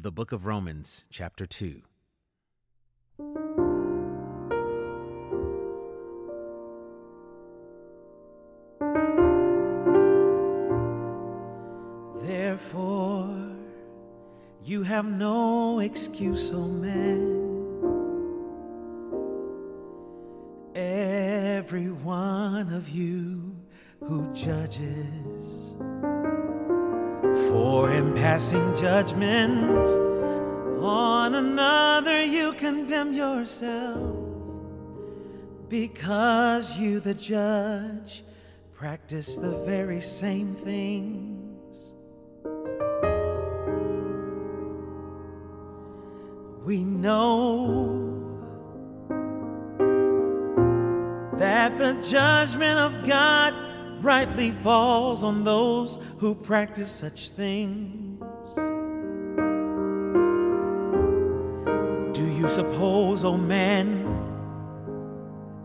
the book of Romans, chapter 2. Therefore, you have no excuse, O man. Every one of you who judges. For in passing judgment on another, you condemn yourself. Because you, the judge, practice the very same things. We know that the judgment of God rightly falls on those who practice such things. Do you suppose, O oh man,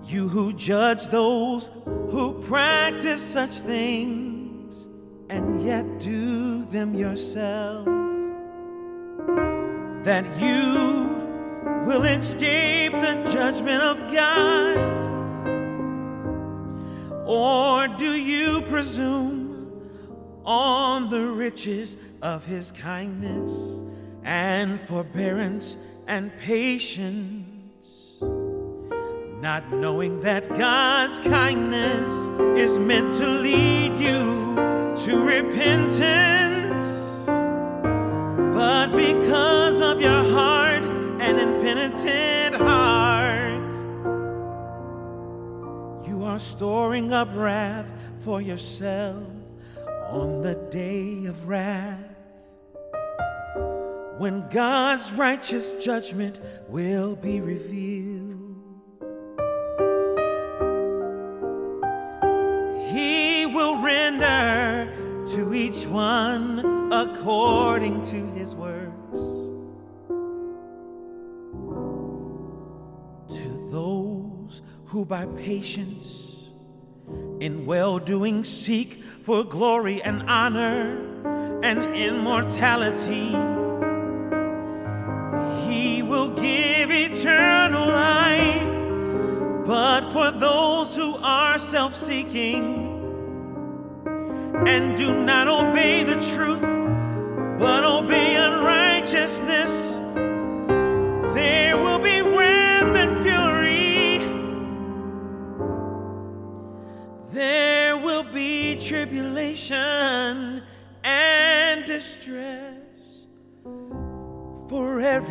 you who judge those who practice such things and yet do them yourself, that you will escape the judgment of God? Or do you presume on the riches of his kindness and forbearance and patience, not knowing that God's kindness is meant to lead you to repentance? Storing up wrath for yourself on the day of wrath. When God's righteous judgment will be revealed, He will render to each one according to his works. To those who by patience in well doing seek for glory and honor and immortality. He will give eternal life, but for those who are self seeking and do not obey the truth, but obey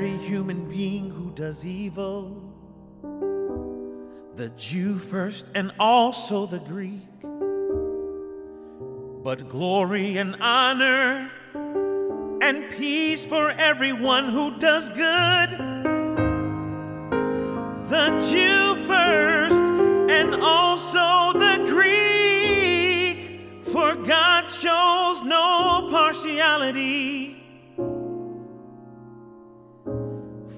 every human being who does evil, the Jew first and also the Greek. But glory and honor and peace for everyone who does good. The Jew first and also the Greek. For God shows no partiality.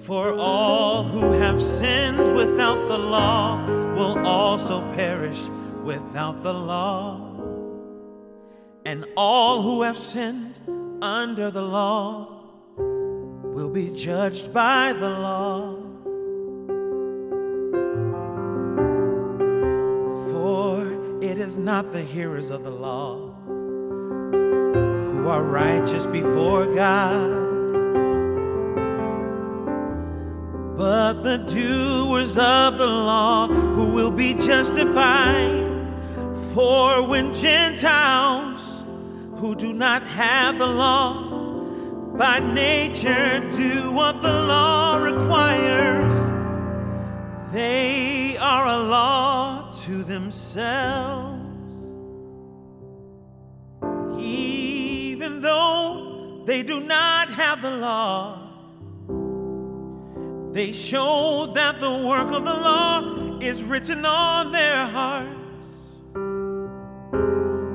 For all who have sinned without the law will also perish without the law. And all who have sinned under the law will be judged by the law. For it is not the hearers of the law who are righteous before God, but the doers of the law who will be justified. For when Gentiles who do not have the law by nature do what the law requires, they are a law to themselves. Even though they do not have the law, they show that the work of the law is written on their hearts,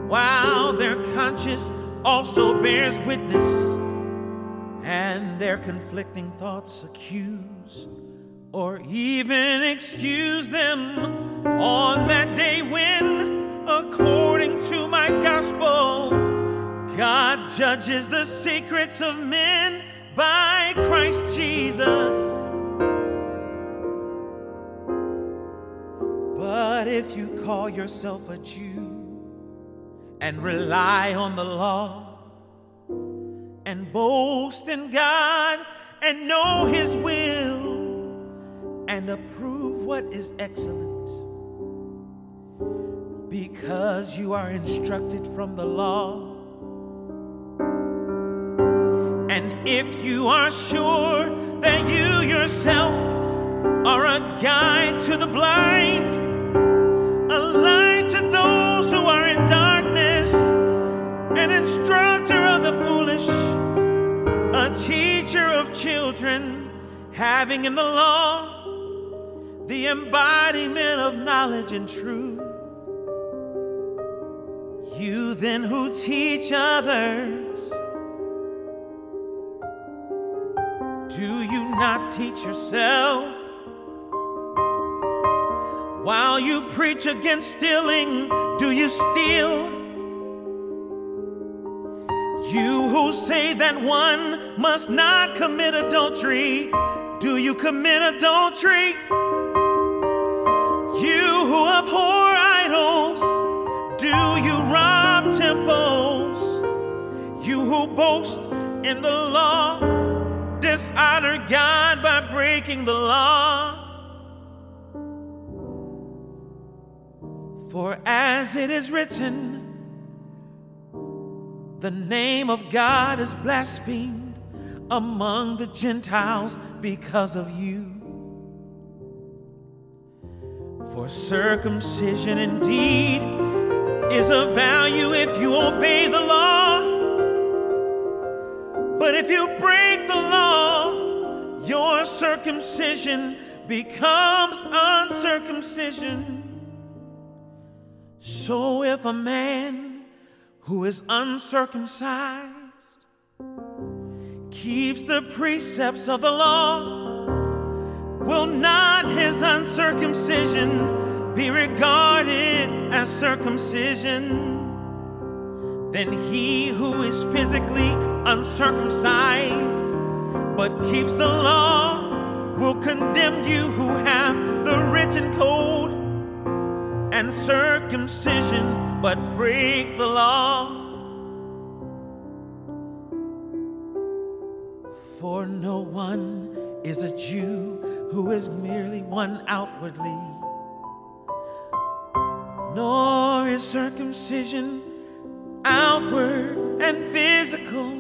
while their conscience also bears witness, and their conflicting thoughts accuse or even excuse them on that day when, according to my gospel, God judges the secrets of men by if you call yourself a Jew and rely on the law and boast in God and know His will and approve what is excellent because you are instructed from the law. And if you are sure that you yourself are a guide to the blind, having in the law the embodiment of knowledge and truth. You then who teach others, do you not teach yourself? While you preach against stealing, do you steal? You who say that one must not commit adultery, do you commit adultery? You who abhor idols, do you rob temples? You who boast in the law, dishonor God by breaking the law. For as it is written, the name of God is blasphemed among the Gentiles because of you. For circumcision indeed is of value if you obey the law. But if you break the law, your circumcision becomes uncircumcision. So if a man who is uncircumcised keeps the precepts of the law, will not his uncircumcision be regarded as circumcision? Then he who is physically uncircumcised but keeps the law will condemn you who have the written code and circumcision but break the law. For no one is a Jew who is merely one outwardly, nor is circumcision outward and physical,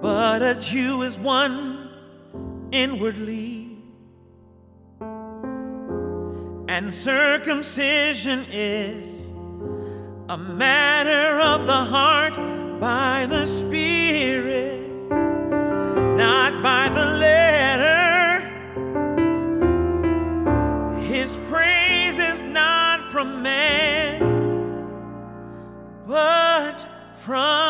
but a Jew is one inwardly. And circumcision is a matter of the heart by the Spirit, by the letter. His praise is not from man, but from